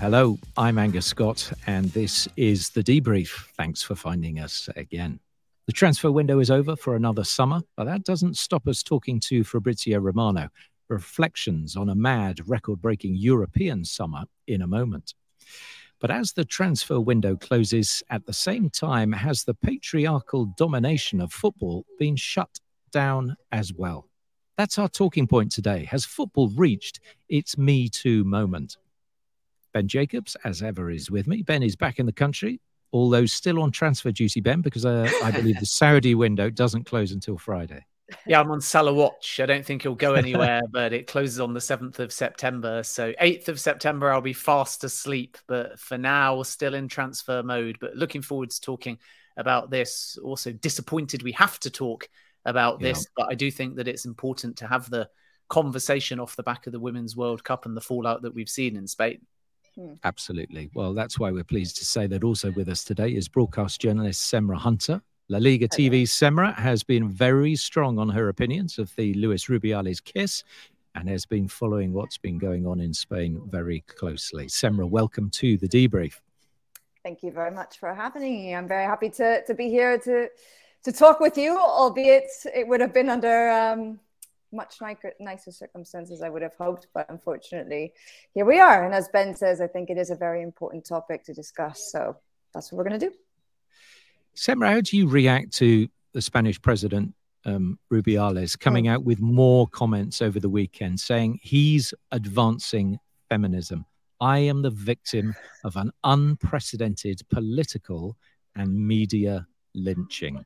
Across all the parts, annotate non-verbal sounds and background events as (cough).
Hello, I'm Angus Scott, and this is the debrief. Thanks for finding us again. The transfer window is over for another summer, but that doesn't stop us talking to Fabrizio Romano. Reflections on a mad, record breaking European summer in a moment. But as the transfer window closes, at the same time, has the patriarchal domination of football been shut down as well? That's our talking point today. Has football reached its Me Too moment? Ben Jacobs, as ever, is with me. Ben is back in the country, although still on transfer duty, Ben, because uh, I believe the (laughs) Saudi window doesn't close until Friday yeah, I'm on Salah watch. I don't think he'll go anywhere, (laughs) but it closes on the 7th of September. So 8th of September, I'll be fast asleep. But for now, still in transfer mode. But looking forward to talking about this. Also disappointed we have to talk about this, yeah. but I do think that it's important to have the conversation off the back of the Women's World Cup and the fallout that we've seen in Spain. Hmm. Absolutely. Well, that's why we're pleased to say that also with us today is broadcast journalist Semra Hunter, La Liga TV's Semra has been very strong on her opinions of the Luis Rubiales kiss and has been following what's been going on in Spain very closely. Semra, welcome to the debrief. Thank you very much for having me. I'm very happy to, to be here to to talk with you, albeit it would have been under um, much nicer, nicer circumstances I would have hoped, but unfortunately, here we are. And as Ben says, I think it is a very important topic to discuss. So that's what we're going to do. Semra, how do you react to the Spanish president um, Rubiales coming oh. out with more comments over the weekend saying he's advancing feminism? I am the victim of an unprecedented political and media lynching.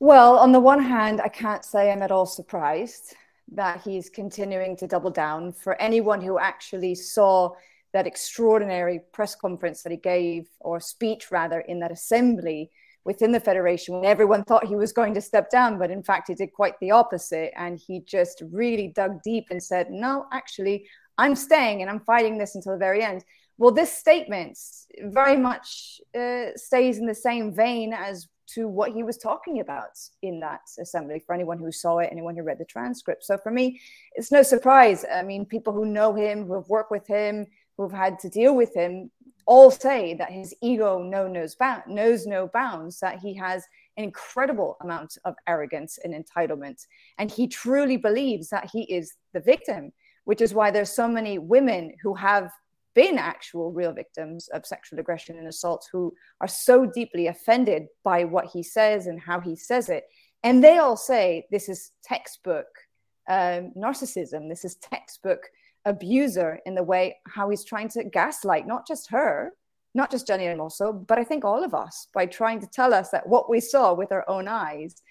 Well, on the one hand, I can't say I'm at all surprised that he's continuing to double down. For anyone who actually saw that extraordinary press conference that he gave, or speech rather, in that assembly within the federation when everyone thought he was going to step down, but in fact, he did quite the opposite. And he just really dug deep and said, No, actually, I'm staying and I'm fighting this until the very end. Well, this statement very much uh, stays in the same vein as to what he was talking about in that assembly for anyone who saw it, anyone who read the transcript. So for me, it's no surprise. I mean, people who know him, who have worked with him, who've had to deal with him all say that his ego no knows, knows no bounds, that he has an incredible amount of arrogance and entitlement. And he truly believes that he is the victim, which is why there's so many women who have been actual real victims of sexual aggression and assault who are so deeply offended by what he says and how he says it. And they all say this is textbook um, narcissism, this is textbook abuser in the way how he's trying to gaslight not just her, not just Jenni, and also, but I think all of us by trying to tell us that what we saw with our own eyes,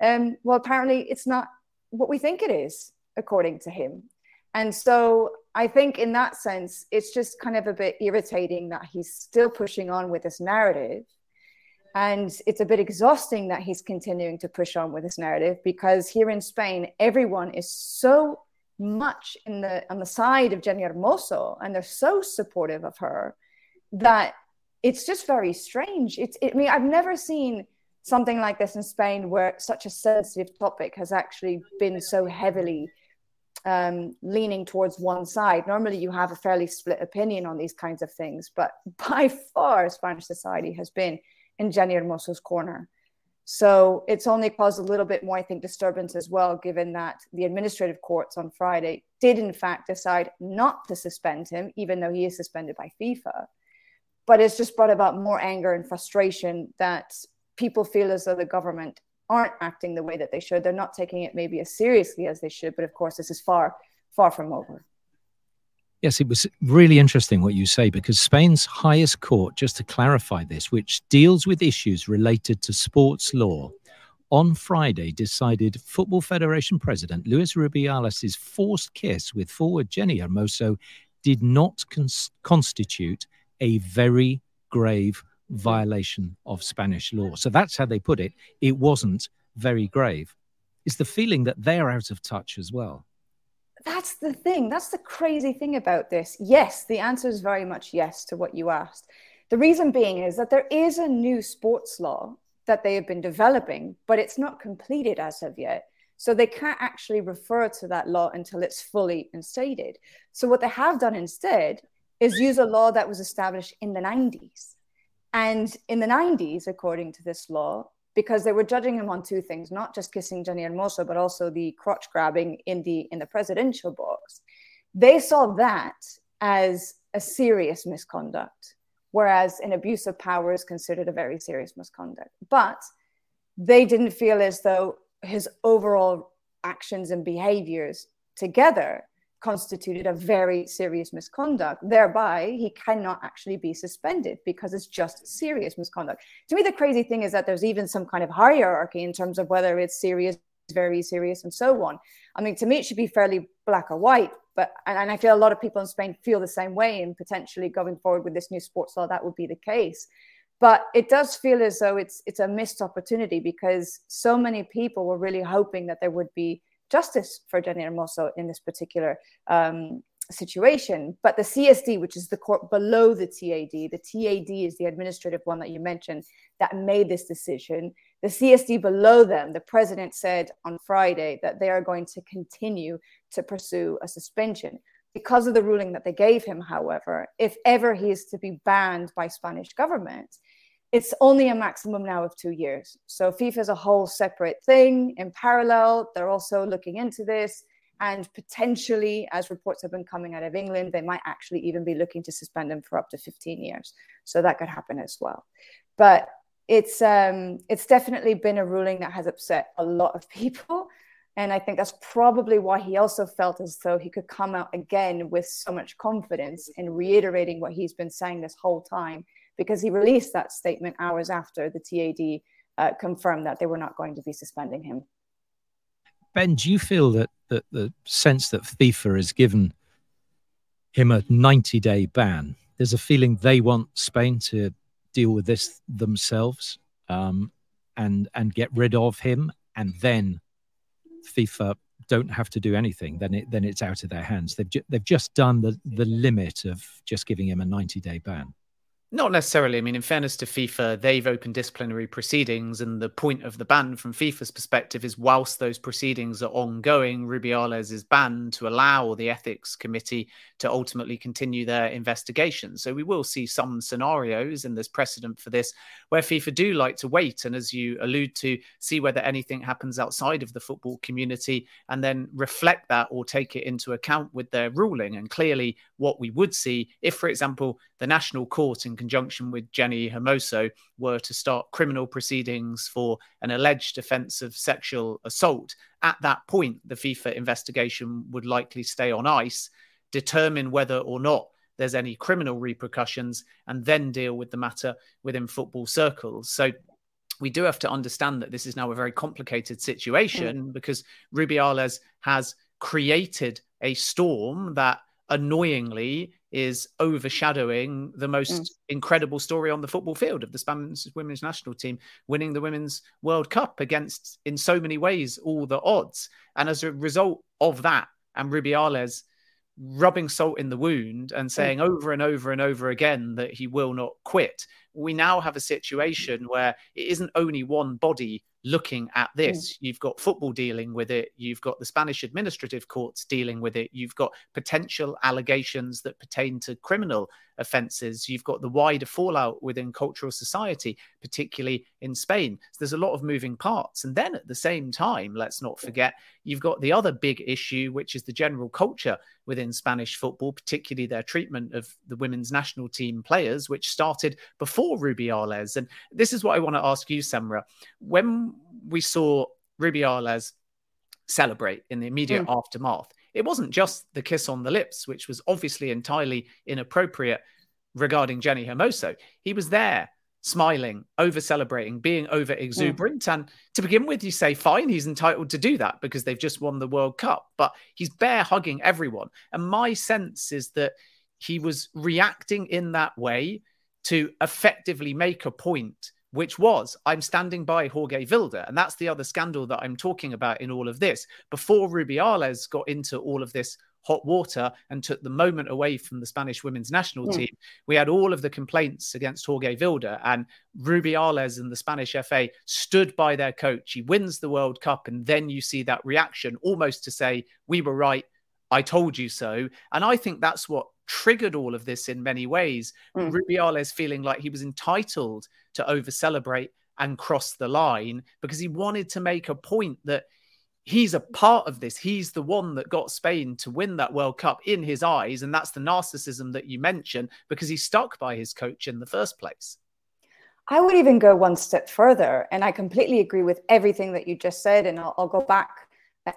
um, well, apparently it's not what we think it is, according to him. And so I think in that sense, it's just kind of a bit irritating that he's still pushing on with this narrative. And it's a bit exhausting that he's continuing to push on with this narrative because here in Spain, everyone is so much in the on the side of Jenni Hermoso, and they're so supportive of her that it's just very strange. It's it, I mean I've never seen something like this in Spain where such a sensitive topic has actually been so heavily um, leaning towards one side. Normally, you have a fairly split opinion on these kinds of things, but (laughs) by far, Spanish society has been in Jenni Hermoso's corner. So it's only caused a little bit more, I think, disturbance as well, given that the administrative courts on Friday did, in fact, decide not to suspend him, even though he is suspended by FIFA. But it's just brought about more anger and frustration that people feel as though the government aren't acting the way that they should. They're not taking it maybe as seriously as they should. But of course, this is far, far from over. Yes, it was really interesting what you say because Spain's highest court, just to clarify this, which deals with issues related to sports law, on Friday decided Football Federation President Luis Rubiales' forced kiss with forward Jenni Hermoso did not cons- constitute a very grave violation of Spanish law. So that's how they put it. It wasn't very grave. It's the feeling that they're out of touch as well that's the thing. That's the crazy thing about this. Yes, the answer is very much yes to what you asked. The reason being is that there is a new sports law that they have been developing, but it's not completed as of yet. So they can't actually refer to that law until it's fully instated. So what they have done instead is use a law that was established in the 90s. And in the 90s, according to this law, because they were judging him on two things, not just kissing Jenni Hermoso, but also the crotch grabbing in the in the presidential box. They saw that as a serious misconduct, whereas an abuse of power is considered a very serious misconduct. But they didn't feel as though his overall actions and behaviors together constituted a very serious misconduct. Thereby, he cannot actually be suspended because it's just serious misconduct. To me, the crazy thing is that there's even some kind of hierarchy in terms of whether it's serious, very serious, and so on. I mean, to me, it should be fairly black or white. But and, and I feel a lot of people in Spain feel the same way, and potentially going forward with this new sports law, that would be the case. But it does feel as though it's it's a missed opportunity because so many people were really hoping that there would be justice for Jenni Hermoso in this particular um, situation. But the CSD, which is the court below the TAD, the TAD is the administrative one that you mentioned that made this decision. The CSD below them, the president said on Friday that they are going to continue to pursue a suspension. Because of the ruling that they gave him, however, if ever he is to be banned by Spanish government, it's only a maximum now of two years. So FIFA is a whole separate thing in parallel. They're also looking into this. And potentially, as reports have been coming out of England, they might actually even be looking to suspend him for up to 15 years. So that could happen as well. But it's um, it's definitely been a ruling that has upset a lot of people. And I think that's probably why he also felt as though he could come out again with so much confidence in reiterating what he's been saying this whole time because he released that statement hours after the TAD uh, confirmed that they were not going to be suspending him. Ben, do you feel that, that the sense that FIFA has given him a 90 day ban, there's a feeling they want Spain to deal with this themselves um, and, and get rid of him, and then FIFA don't have to do anything, then it then it's out of their hands. They've ju- they've just done the the limit of just giving him a 90 day ban. Not necessarily. I mean, in fairness to FIFA, they've opened disciplinary proceedings, and the point of the ban from FIFA's perspective is whilst those proceedings are ongoing, Rubiales is banned to allow the ethics committee to ultimately continue their investigation. So we will see some scenarios, and there's precedent for this, where FIFA do like to wait and, as you allude to, see whether anything happens outside of the football community and then reflect that or take it into account with their ruling. And clearly, what we would see if, for example, the national court in conjunction with Jenni Hermoso were to start criminal proceedings for an alleged offence of sexual assault, at that point, the FIFA investigation would likely stay on ice, determine whether or not there's any criminal repercussions, and then deal with the matter within football circles. So we do have to understand that this is now a very complicated situation mm. because Rubiales has created a storm that annoyingly is overshadowing the most mm. incredible story on the football field of the Spanish women's national team winning the women's World Cup against, in so many ways, all the odds. And as a result of that, and Rubiales rubbing salt in the wound and mm. saying mm. over and over and over again that he will not quit, we now have a situation where it isn't only one body looking at hmm. this. You've got football dealing with it. You've got the Spanish administrative courts dealing with it. You've got potential allegations that pertain to criminal offences. You've got the wider fallout within cultural society, particularly in Spain. So there's a lot of moving parts. And then at the same time, let's not forget, you've got the other big issue, which is the general culture within Spanish football, particularly their treatment of the women's national team players, which started before Rubiales. And this is what I want to ask you, Semra. When we saw Rubiales celebrate in the immediate mm. aftermath, it wasn't just the kiss on the lips, which was obviously entirely inappropriate regarding Jenni Hermoso. He was there smiling, over celebrating, being over exuberant. Mm. And to begin with, you say, fine, he's entitled to do that because they've just won the World Cup, but he's bear hugging everyone. And my sense is that he was reacting in that way to effectively make a point which was I'm standing by Jorge Vilda. And that's the other scandal that I'm talking about in all of this. Before Rubiales got into all of this hot water and took the moment away from the Spanish women's national yeah. team, we had all of the complaints against Jorge Vilda. And Rubiales and the Spanish FA stood by their coach. He wins the World Cup. And then you see that reaction almost to say, We were right. I told you so. And I think that's what triggered all of this in many ways. Mm. Rubiales feeling like he was entitled to over celebrate and cross the line because he wanted to make a point that he's a part of this. He's the one that got Spain to win that World Cup in his eyes. And that's the narcissism that you mentioned because he's stuck by his coach in the first place. I would even go one step further. And I completely agree with everything that you just said. And I'll, I'll go back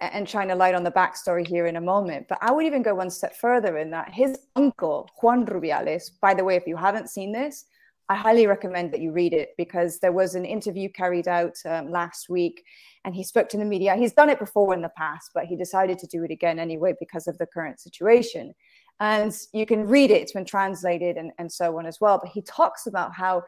and shine a light on the backstory here in a moment. But I would even go one step further in that his uncle, Juan Rubiales, by the way, if you haven't seen this, I highly recommend that you read it because there was an interview carried out um, last week and he spoke to the media. He's done it before in the past, but he decided to do it again anyway because of the current situation. And you can read it, it's been translated and, and so on as well. But he talks about how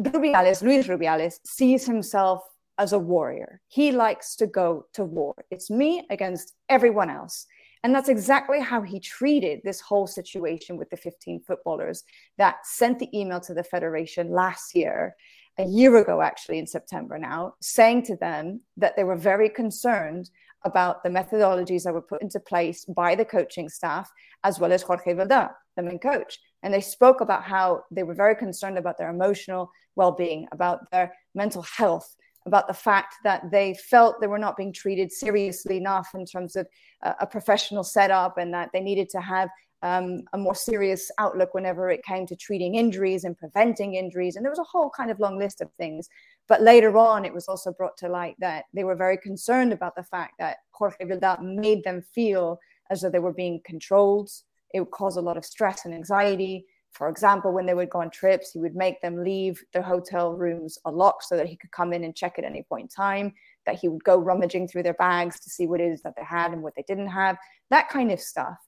Rubiales, Luis Rubiales, sees himself as a warrior. He likes to go to war. It's me against everyone else. And that's exactly how he treated this whole situation with the 15 footballers that sent the email to the Federation last year, a year ago, actually, in September now, saying to them that they were very concerned about the methodologies that were put into place by the coaching staff, as well as Jorge Vilda, the main coach. And they spoke about how they were very concerned about their emotional well being, about their mental health, about the fact that they felt they were not being treated seriously enough in terms of uh, a professional setup and that they needed to have um, a more serious outlook whenever it came to treating injuries and preventing injuries. And there was a whole kind of long list of things. But later on, it was also brought to light that they were very concerned about the fact that Jorge Vilda made them feel as though they were being controlled. It would cause a lot of stress and anxiety. For example, when they would go on trips, he would make them leave their hotel rooms unlocked so that he could come in and check at any point in time, that he would go rummaging through their bags to see what it is that they had and what they didn't have, that kind of stuff.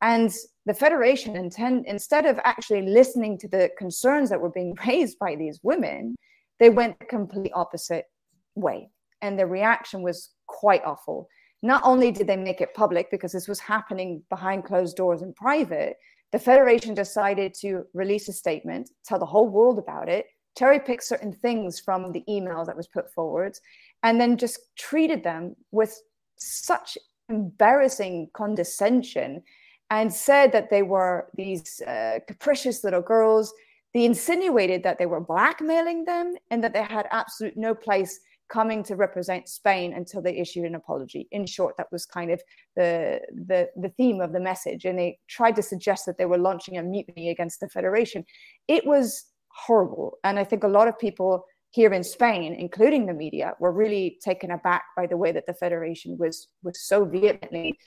And the Federation, intend, instead of actually listening to the concerns that were being (laughs) raised by these women, they went the complete opposite way. And the reaction was quite awful. Not only did they make it public because this was happening behind closed doors in private, the Federation decided to release a statement, tell the whole world about it, cherry pick certain things from the email that was put forward, and then just treated them with such embarrassing condescension and said that they were these uh, capricious little girls. They insinuated that they were blackmailing them and that they had absolute no place coming to represent Spain until they issued an apology. In short, that was kind of the, the, the theme of the message. And they tried to suggest that they were launching a mutiny against the Federation. It was horrible. And I think a lot of people here in Spain, including the media, were really taken aback by the way that the Federation was, was so vehemently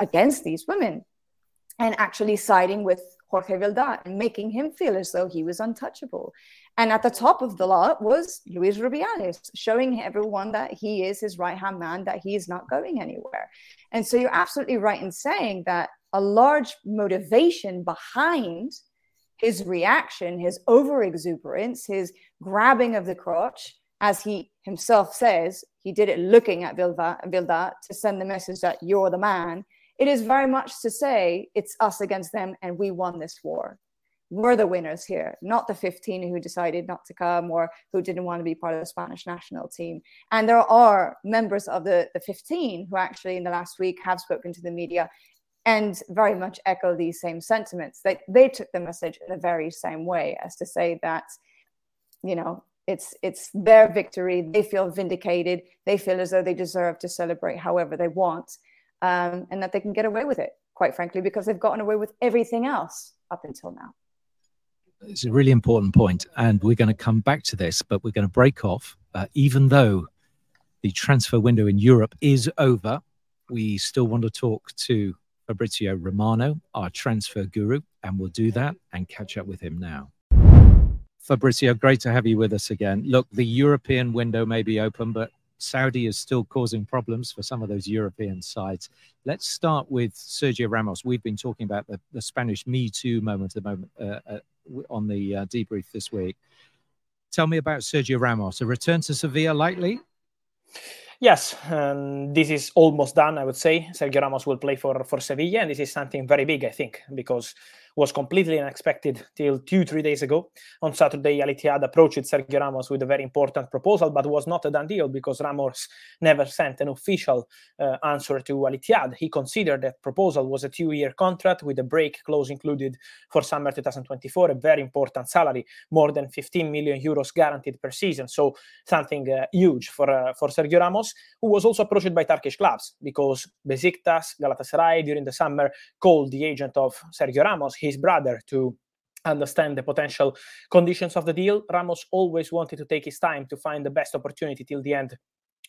against these women and actually siding with Jorge Vilda and making him feel as though he was untouchable. And at the top of the lot was Luis Rubiales, showing everyone that he is his right hand man, that he is not going anywhere. And so you're absolutely right in saying that a large motivation behind his reaction, his over exuberance, his grabbing of the crotch, as he himself says, he did it looking at Vilda, Vilda to send the message that you're the man it is very much to say it's us against them and we won this war. We're the winners here, not the 15 who decided not to come or who didn't want to be part of the Spanish national team. And there are members of the, the 15 who actually in the last week have spoken to the media and very much echo these same sentiments. They, they took the message in the very same way as to say that, you know, it's it's their victory. They feel vindicated. They feel as though they deserve to celebrate however they want um, and that they can get away with it, quite frankly, because they've gotten away with everything else up until now. It's a really important point, and we're going to come back to this, but we're going to break off. Uh, even though the transfer window in Europe is over, we still want to talk to Fabrizio Romano, our transfer guru, and we'll do that and catch up with him now. Fabrizio, great to have you with us again. Look, the European window may be open, but Saudi is still causing problems for some of those European sides. Let's start with Sergio Ramos. We've been talking about the, the Spanish Me Too moment at the moment uh, uh, on the uh, debrief this week. Tell me about Sergio Ramos. A return to Sevilla likely? Yes, um, this is almost done, I would say. Sergio Ramos will play for, for Sevilla, and this is something very big, I think, because was completely unexpected till two, three days ago. On Saturday, Al Ittihad approached Sergio Ramos with a very important proposal, but was not a done deal because Ramos never sent an official uh, answer to Al Ittihad. He considered that proposal was a two-year contract with a break clause included for summer 2024, a very important salary, more than 15 million euros guaranteed per season. So something uh, huge for uh, for Sergio Ramos, who was also approached by Turkish clubs because Besiktas, Galatasaray during the summer called the agent of Sergio Ramos, his brother, to understand the potential conditions of the deal. Ramos always wanted to take his time to find the best opportunity till the end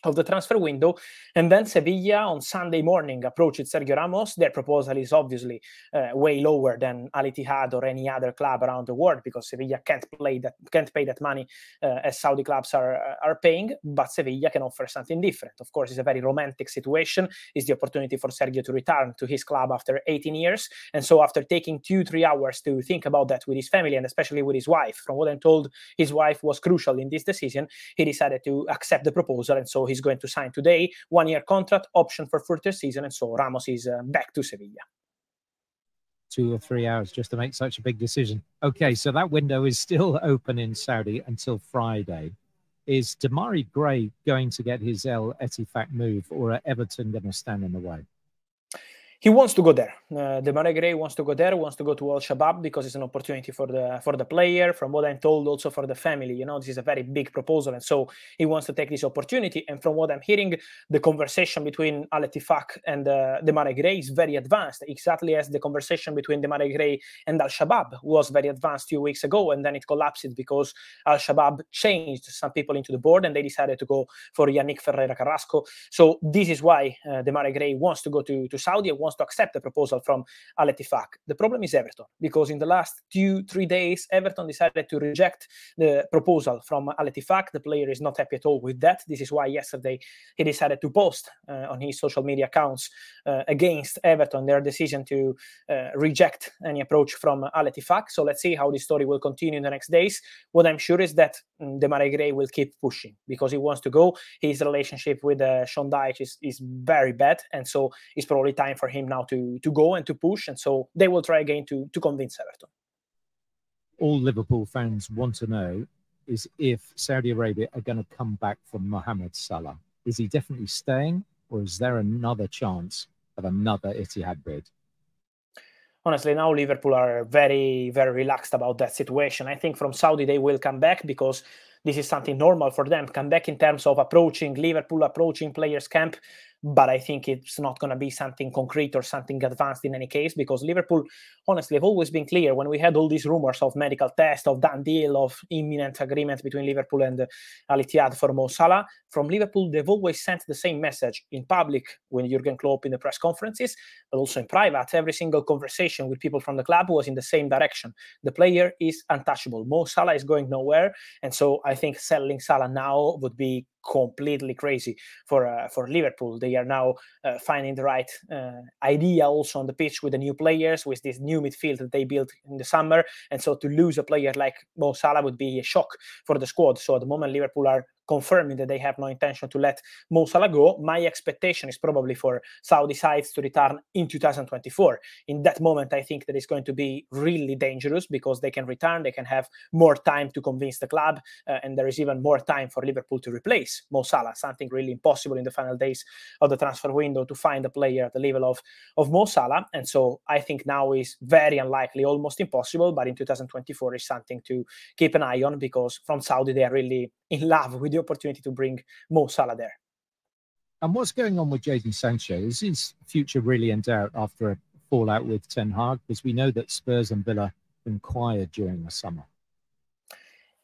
of the transfer window. And then Sevilla on Sunday morning approached Sergio Ramos. Their proposal is obviously uh, way lower than Al Ittihad or any other club around the world because Sevilla can't play that can't pay that money uh, as Saudi clubs are are paying. But Sevilla can offer something different. Of course, it's a very romantic situation. It's the opportunity for Sergio to return to his club after 18 years. And so after taking two three hours to think about that with his family and especially with his wife, from what I'm told, his wife was crucial in this decision. He decided to accept the proposal, and so he's going to sign today, one year contract, option for further season. And so Ramos is uh, back to Sevilla. Two or three hours just to make such a big decision. Okay, so that window is still (laughs) open in Saudi until Friday. Is Demarai Gray going to get his Al Ettifaq move, or are Everton going to stand in the way? He wants to go there. Uh, Demarai Gray wants to go there, wants to go to Al Shabab because it's an opportunity for the for the player. From what I'm told, also for the family. You know, this is a very big proposal, and so he wants to take this opportunity. And from what I'm hearing, the conversation between Al Ettifaq and uh, Demarai Gray is very advanced, exactly as the conversation between Demarai Gray and Al Shabab was very advanced two weeks ago, and then it collapsed because Al Shabab changed some people into the board, and they decided to go for Yannick Ferreira Carrasco. So this is why uh, Demarai Gray wants to go to to Saudi wants to accept the proposal from Al. The problem is Everton, because in the last two, three days, Everton decided to reject the proposal from Al. The player is not happy at all with that. This is why yesterday he decided to post uh, on his social media accounts uh, against Everton their decision to uh, reject any approach from Al. So let's see how this story will continue in the next days. What I'm sure is that um, Demarai Gray will keep pushing because he wants to go. His relationship with uh, Sean Dyche is, is very bad, and so it's probably time for him now to to go and to push, and so they will try again to to convince Everton. All Liverpool fans want to know is if Saudi Arabia are going to come back from Mohamed Salah. Is he definitely staying, or is there another chance of another Ittihad bid? honestly now liverpool are very very relaxed about that situation i think from saudi they will come back because this is something normal for them come back in terms of approaching liverpool approaching players camp but I think it's not going to be something concrete or something advanced in any case because Liverpool, honestly, have always been clear when we had all these rumors of medical test, of done deal, of imminent agreement between Liverpool and uh, Al Ittihad for Mo Salah. From Liverpool, they've always sent the same message in public when Jurgen Klopp in the press conferences, but also in private. Every single conversation with people from the club was in the same direction. The player is untouchable. Mo Salah is going nowhere, and so I think selling Salah now would be completely crazy for uh, for Liverpool. They are now uh, finding the right uh, idea also on the pitch with the new players, with this new midfield that they built in the summer. And so to lose a player like Mo Salah would be a shock for the squad. So at the moment, Liverpool are confirming that they have no intention to let Mo Salah go. My expectation is probably for Saudi sides to return in 2024. In that moment, I think that it's going to be really dangerous because they can return, they can have more time to convince the club, uh, and there is even more time for Liverpool to replace Mo Salah, something really impossible in the final days of the transfer window to find a player at the level of, of Mo Salah. And so I think now is very unlikely, almost impossible, but in 2024 is something to keep an eye on because from Saudi, they are really in love with the opportunity to bring Mo Salah there. And what's going on with Jadon Sancho? Is his future really in doubt after a fallout with Ten Hag? Because we know that Spurs and Villa inquired during the summer.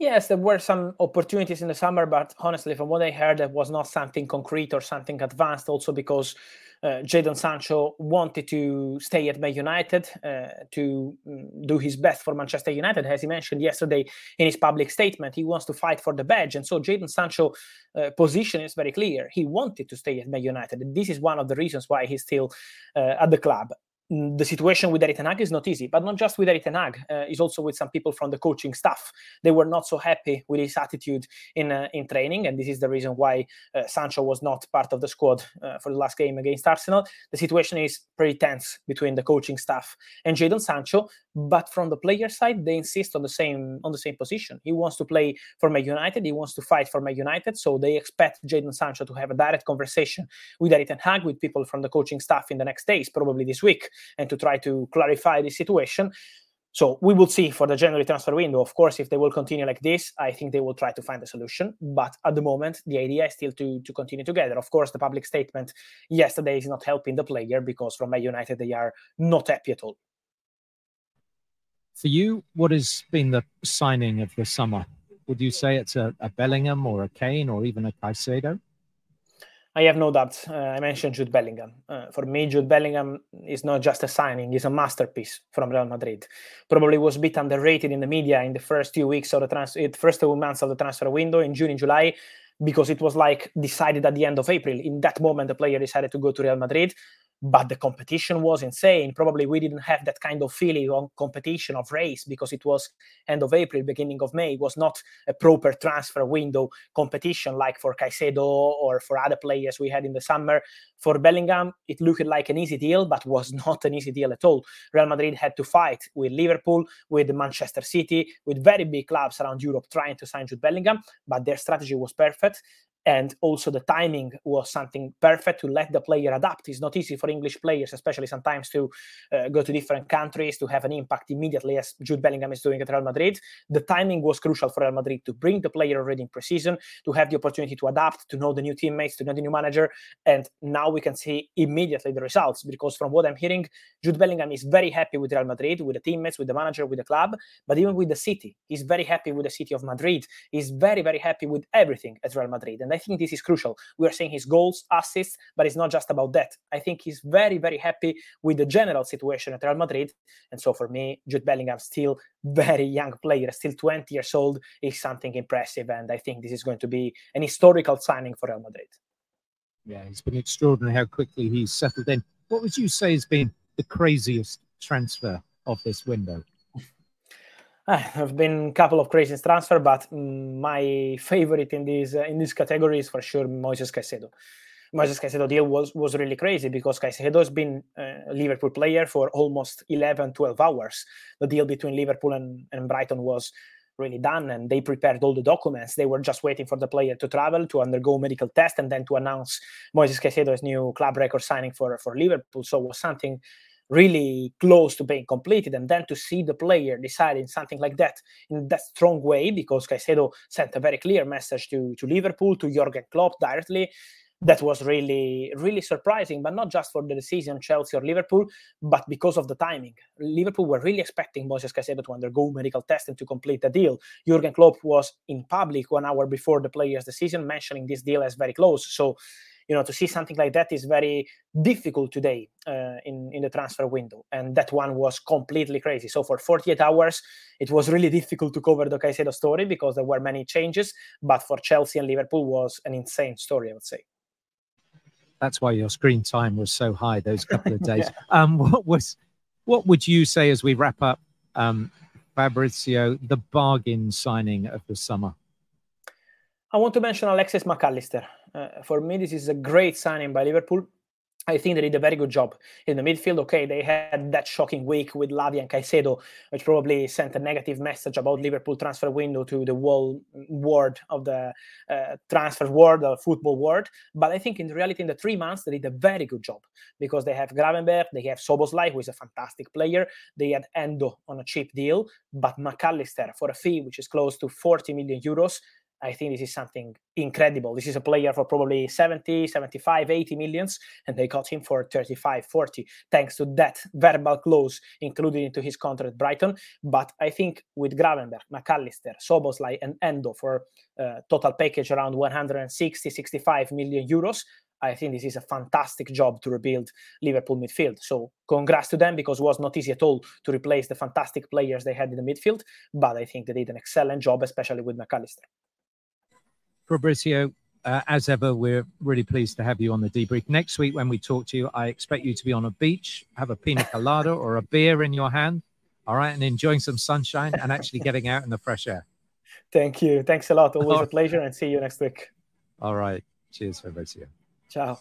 Yes, there were some opportunities in the summer, but honestly, from what I heard, it was not something concrete or something advanced. Also, because uh, Jadon Sancho wanted to stay at Man United uh, to mm, do his best for Manchester United, as he mentioned yesterday in his public statement. He wants to fight for the badge, and so Jadon Sancho uh, position is very clear. He wanted to stay at Man United, and this is one of the reasons why he's still uh, at the club the situation with Ten is not easy, but not just with Erik Ten Uh, it's also with some people from the coaching staff. They were not so happy with his attitude in uh, in training, and this is the reason why uh, Sancho was not part of the squad uh, for the last game against Arsenal. The situation is pretty tense between the coaching staff and Jadon Sancho. But from the player side, they insist on the same on the same position. He wants to play for Man United. He wants to fight for Man United. So they expect Jadon Sancho to have a direct conversation with Hag, with people from the coaching staff in the next days, probably this week and to try to clarify the situation. So we will see for the January transfer window. Of course, if they will continue like this, I think they will try to find a solution. But at the moment, the idea is still to, to continue together. Of course, the public statement yesterday is not helping the player because from Man United they are not happy at all. For you, what has been the signing of the summer? Would you say it's a, a Bellingham or a Kane or even a Caicedo? I have no doubt. Uh, I mentioned Jude Bellingham. Uh, for me, Jude Bellingham is not just a signing; he's a masterpiece from Real Madrid. Probably was a bit underrated in the media in the first few weeks of the transfer, first two months of the transfer window in June and July, because it was like decided at the end of April. In that moment, the player decided to go to Real Madrid but the competition was insane. Probably we didn't have that kind of feeling on competition of race because it was end of April, beginning of May. It was not a proper transfer window competition like for Caicedo or for other players we had in the summer. For Bellingham, it looked like an easy deal, but was (laughs) not an easy deal at all. Real Madrid had to fight with Liverpool, with Manchester City, with very big clubs around Europe trying to sign Jude Bellingham, but their strategy was perfect and also the timing was something perfect to let the player adapt. It's not easy for english players especially sometimes to uh, go to different countries to have an impact immediately as jude bellingham is doing at real madrid. The timing was crucial for real madrid to bring the player already in precision to have the opportunity to adapt to know the new teammates to know the new manager. And now we can see immediately the results because from what i'm hearing jude bellingham is very happy with real madrid with the teammates with the manager with the club but even with the city he's very happy with the city of madrid. He's very very happy with everything at real madrid. And I think this is crucial. We are seeing his goals, assists, but it's not just about that. I think he's very, very happy with the general situation at Real Madrid. And so for me, Jude Bellingham, still very young player, still 20 years old, is something impressive. And I think this is going to be an historical signing for Real Madrid. Yeah, it's been extraordinary how quickly he's settled in. What would you say has been the craziest transfer of this window? Uh, have been a couple of crazy transfer, but my favorite in this uh, in this category is for sure Moises Caicedo. Moises Caicedo deal was was really crazy because Caicedo has been a Liverpool player for almost 11, 12 hours. The deal between Liverpool and, and Brighton was really done and they prepared all the documents. They were just waiting for the player to travel, to undergo medical test, and then to announce Moises Caicedo's new club record signing for, for Liverpool. So was something really close to being completed and then to see the player deciding something like that in that strong way because Caicedo sent a very clear message to, to Liverpool to Jurgen Klopp directly that was really really surprising but not just for the decision Chelsea or Liverpool but because of the timing. Liverpool were really expecting Moises Caicedo to undergo medical testing to complete the deal. Jurgen Klopp was in public one hour before the player's decision mentioning this deal as very close. So you know to see something like that is very difficult today uh, in in the transfer window. And that one was completely crazy. So for 48 hours it was really difficult to cover the Caicedo story because there were many changes. But for Chelsea and Liverpool was an insane story I would say. That's why your screen time was so high those couple of (laughs) days. Yeah. um what was what would you say as we wrap up um Fabrizio the bargain signing of the summer? I want to mention Alexis Mac Allister. Uh, for me, this is a great signing by Liverpool. I think they did a very good job in the midfield. Okay, they had that shocking week with Lavia and Caicedo, which probably sent a negative message about Liverpool transfer window to the whole world of the uh, transfer world, the football world. But I think in reality, in the three months, they did a very good job because they have Gravenberch, they have Szoboszlai, who is a fantastic player. They had Endo on a cheap deal, but Mac Allister for a fee which is close to 40 million euros I think this is something incredible. This is a player for probably 70, 75, 80 millions, and they got him for 35, 40, thanks to that verbal clause included into his contract Brighton. But I think with Gravenberch, Mac Allister, Szoboszlai, and Endo for uh, total package around 160, 65 million euros, I think this is a fantastic job to rebuild Liverpool midfield. So congrats to them because it was not easy at all to replace the fantastic players they had in the midfield. But I think they did an excellent job, especially with Mac Allister. Fabrizio, uh, as ever, we're really pleased to have you on the debrief. Next week, when we talk to you, I expect you to be on a beach, have a pina colada (laughs) or a beer in your hand, all right, and enjoying some sunshine and actually getting out in the fresh air. Thank you. Thanks a lot. Always a pleasure, and see you next week. All right. Cheers, Fabrizio. Ciao.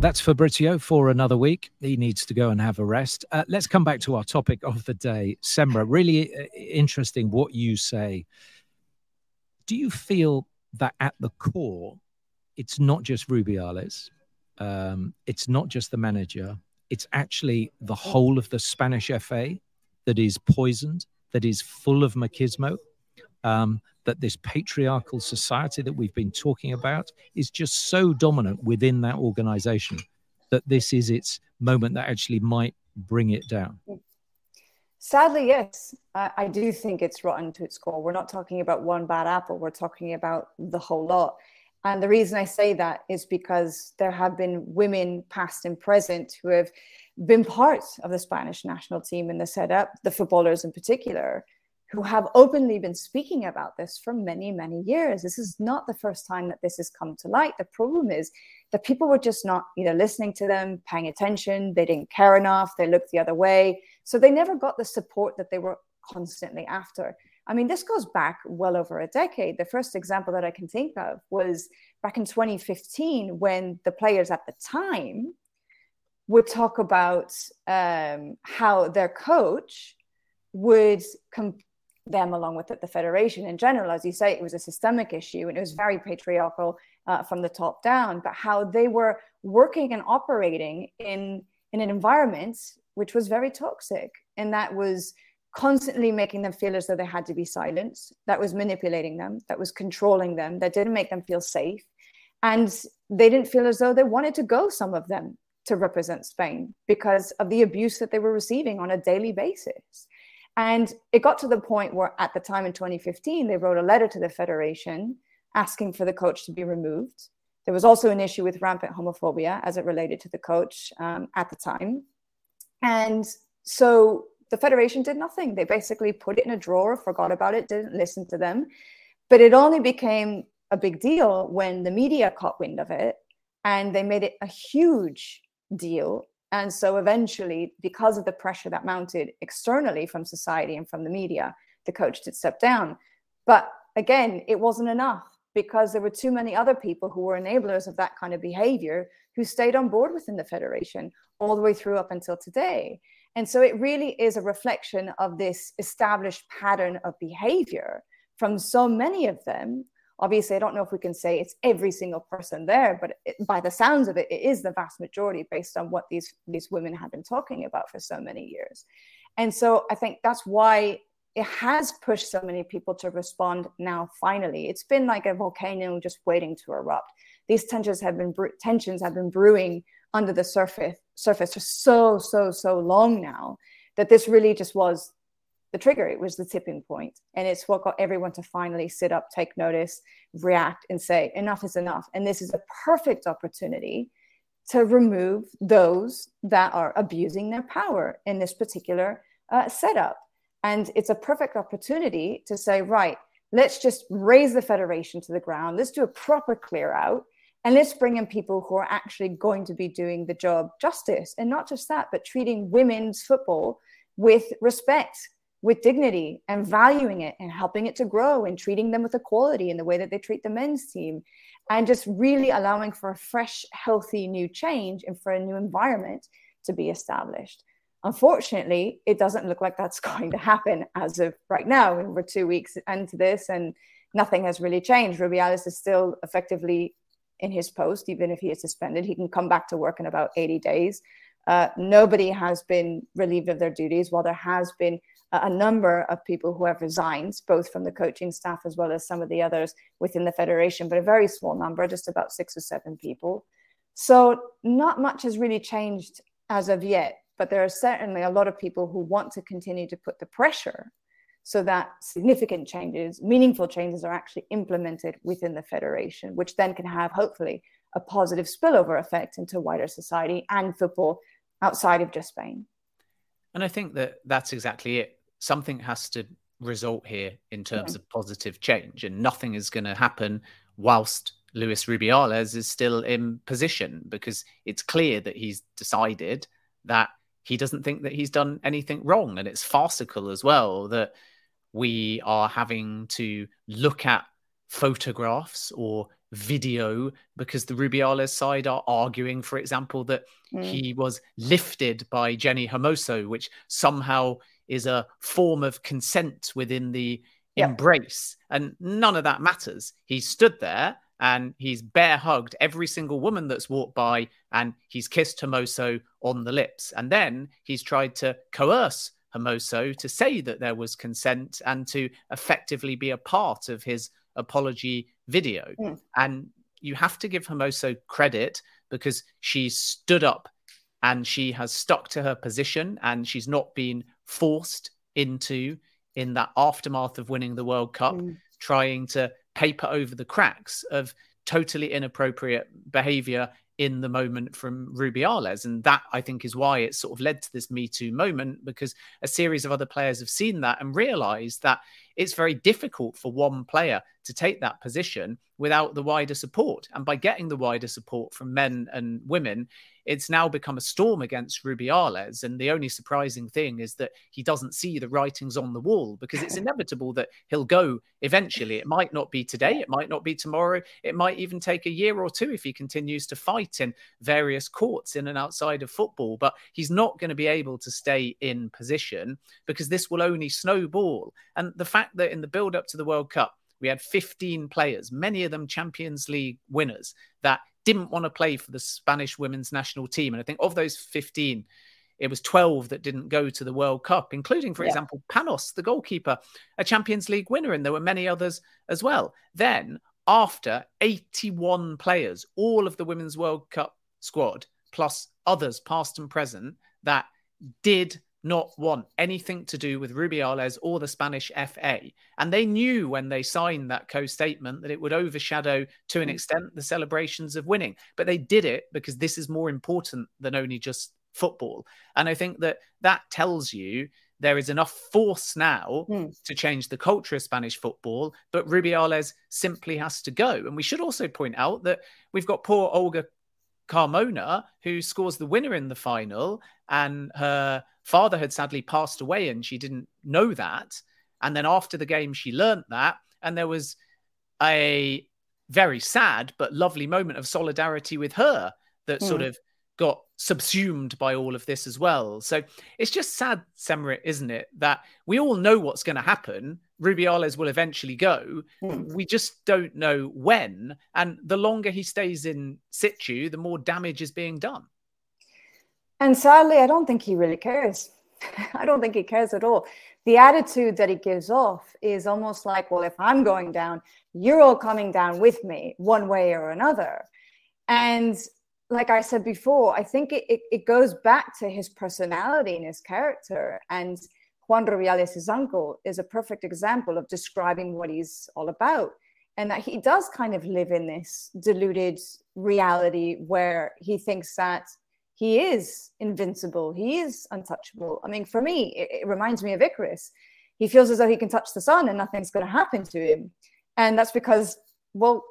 That's Fabrizio for another week. He needs to go and have a rest. Uh, let's come back to our topic of the day. Semra. really uh, interesting what you say. Do you feel that at the core, it's not just Rubiales, um, it's not just the manager, it's actually the whole of the Spanish FA that is poisoned, that is full of machismo, um, that this patriarchal society that we've been talking about is just so dominant within that organization that this is its moment that actually might bring it down. Sadly, yes. I, I, do think it's rotten to its core. We're not talking about one bad apple, we're talking about the whole lot. And the reason I say that is because there have been women, past and present, who have been part of the Spanish national team in the setup, the footballers in particular, who have openly been speaking about this for many, many years. This is not the first time that this has come to light. The problem is that people were just not either listening to them, paying attention, they didn't care enough, they looked the other way. So they never got the support that they were constantly after. I mean, this goes back well over a decade. The first example that I can think of was back in 2015 when the players at the time would talk about um, how their coach would com- them along with the federation in general as you say it was a systemic issue and it was very patriarchal uh, from the top down but how they were working and operating in in an environment which was very toxic. And that was constantly making them feel as though they had to be silenced. That was manipulating them. That was controlling them. That didn't make them feel safe. And they didn't feel as though they wanted to go some of them to represent spain because of the abuse that they were receiving on a daily basis. And it got to the point where, at the time in 2015, they wrote a letter to the federation asking for the coach to be removed. There was also an issue with rampant homophobia as it related to the coach um, at the time. And so the federation did nothing. They basically put it in a drawer, forgot about it, didn't listen to them. But it only became a big deal when the media caught wind of it and they made it a huge deal and so eventually, because of the pressure that mounted externally from society and from the media, the coach did step down. But again, it wasn't enough because there were too many other people who were enablers of that kind of behavior who stayed on board within the federation all the way through up until today. And so it really is a reflection of this established pattern of behavior from so many of them obviously i don't know if we can say it's every single person there but it, by the sounds of it it is the vast majority based on what these these women have been talking about for so many years and so i think that's why it has pushed so many people to respond now finally it's been like a volcano just waiting to erupt these tensions have been tensions have been brewing under the surface surface for so so so long now that this really just was the trigger. It was the tipping. And it's what got everyone to finally sit up, take notice, react, and say, enough is enough. And this is a perfect opportunity to remove those that are abusing their power in this particular uh, setup. And it's a perfect opportunity to say, right, let's just raze the federation to the ground. Let's do a proper clear out. And let's bring in people who are actually going to be doing the job justice. And not just that, but treating women's football with respect with dignity and valuing it and helping it to grow and treating them with equality in the way that they treat the men's team and just really allowing for a fresh healthy new change and for a new environment to be established unfortunately it doesn't look like that's (laughs) going to happen as of right now. We're two weeks into this and nothing has really changed. Rubiales is still effectively in his post. Even if he is suspended he can come back to work in about 80 days. Uh, nobody has been relieved of their duties. While there has been a number of people who have resigned, both from the coaching staff as well as some of the others within the federation, but a very small number, just about six or seven people. So, not much has really changed as of yet, but there are certainly a lot of people who want to continue to put the pressure so that significant changes, meaningful changes, are actually implemented within the federation, which then can have hopefully a positive spillover effect into wider society and football outside of just Spain. And I think that that's exactly it something has to result here in terms yeah. of positive change, and nothing is going to happen whilst Luis Rubiales is still in position because it's clear that he's decided that he doesn't think that he's done anything wrong. And it's farcical as well that we are having to look at photographs or video because the Rubiales side are arguing, for example, that mm. he was lifted by Jenni Hermoso, which somehow is a form of consent within the embrace. And none of that matters. He stood there and he's bear hugged every single woman that's walked by and he's kissed Hermoso on the lips. And then he's tried to coerce Hermoso to say that there was consent and to effectively be a part of his apology video. Mm. And you have to give Hermoso credit because she stood up and she has stuck to her position and she's not been forced into in that aftermath of winning the World Cup, mm. trying to paper over the cracks of totally inappropriate behavior in the moment from Ruby Rubiales. And that, I think, is why it sort of led to this Me Too moment because a series of other players have seen that and realized that it's very difficult for one player to take that position without the wider support. And by getting the wider support from men and women, it's now become a storm against Rubiales. And the only surprising thing is that he doesn't see the writings on the wall because it's (laughs) inevitable that he'll go eventually. It might not be today, it might not be tomorrow, it might even take a year or two if he continues to fight in various courts in and outside of football. But he's not going to be able to stay in position because this will only snowball. And the fact that in the build up to the World Cup, we had 15 players, many of them Champions League winners, that didn't want to play for the Spanish women's national team. And I think of those 15, it was 12 that didn't go to the World Cup, including, for yeah. example, Paños, the goalkeeper, a Champions League winner, and there were many others as well. Then, after 81 players, all of the Women's World Cup squad, plus others past and present, that did not want anything to do with Rubiales or the Spanish FA. And they knew when they signed that co statement that it would overshadow to an mm. extent the celebrations of winning. But they did it because this is more important than only just football. And I think that that tells you there is enough force now mm. to change the culture of Spanish football, but Rubiales simply has to go. And we should also point out that we've got poor Olga Carmona, who scores the winner in the final, and her father had sadly passed away and she didn't know that. And then after the game, she learnt that. And there was a very sad but lovely moment of solidarity with her that mm. sort of got subsumed by all of this as well. So it's just sad, Semra, isn't it? That we all know what's going to happen. Rubiales will eventually go. Mm. We just don't know when. And the longer he stays in situ, the more damage is being done. And sadly, I don't think he really cares. (laughs) I don't think he cares at all. The attitude that he gives off is almost like, well, if I'm going down, you're all coming down with me one way or another. And like I said before, I think it, it, it goes back to his personality and his character. And Juan Rubiales' uncle is a perfect example of describing what he's all about. And that he does kind of live in this deluded reality where he thinks that he is invincible. He is untouchable. I mean, for me, it, it reminds me of Icarus. He feels as though he can touch the sun and nothing's going to happen to him. And that's because, well,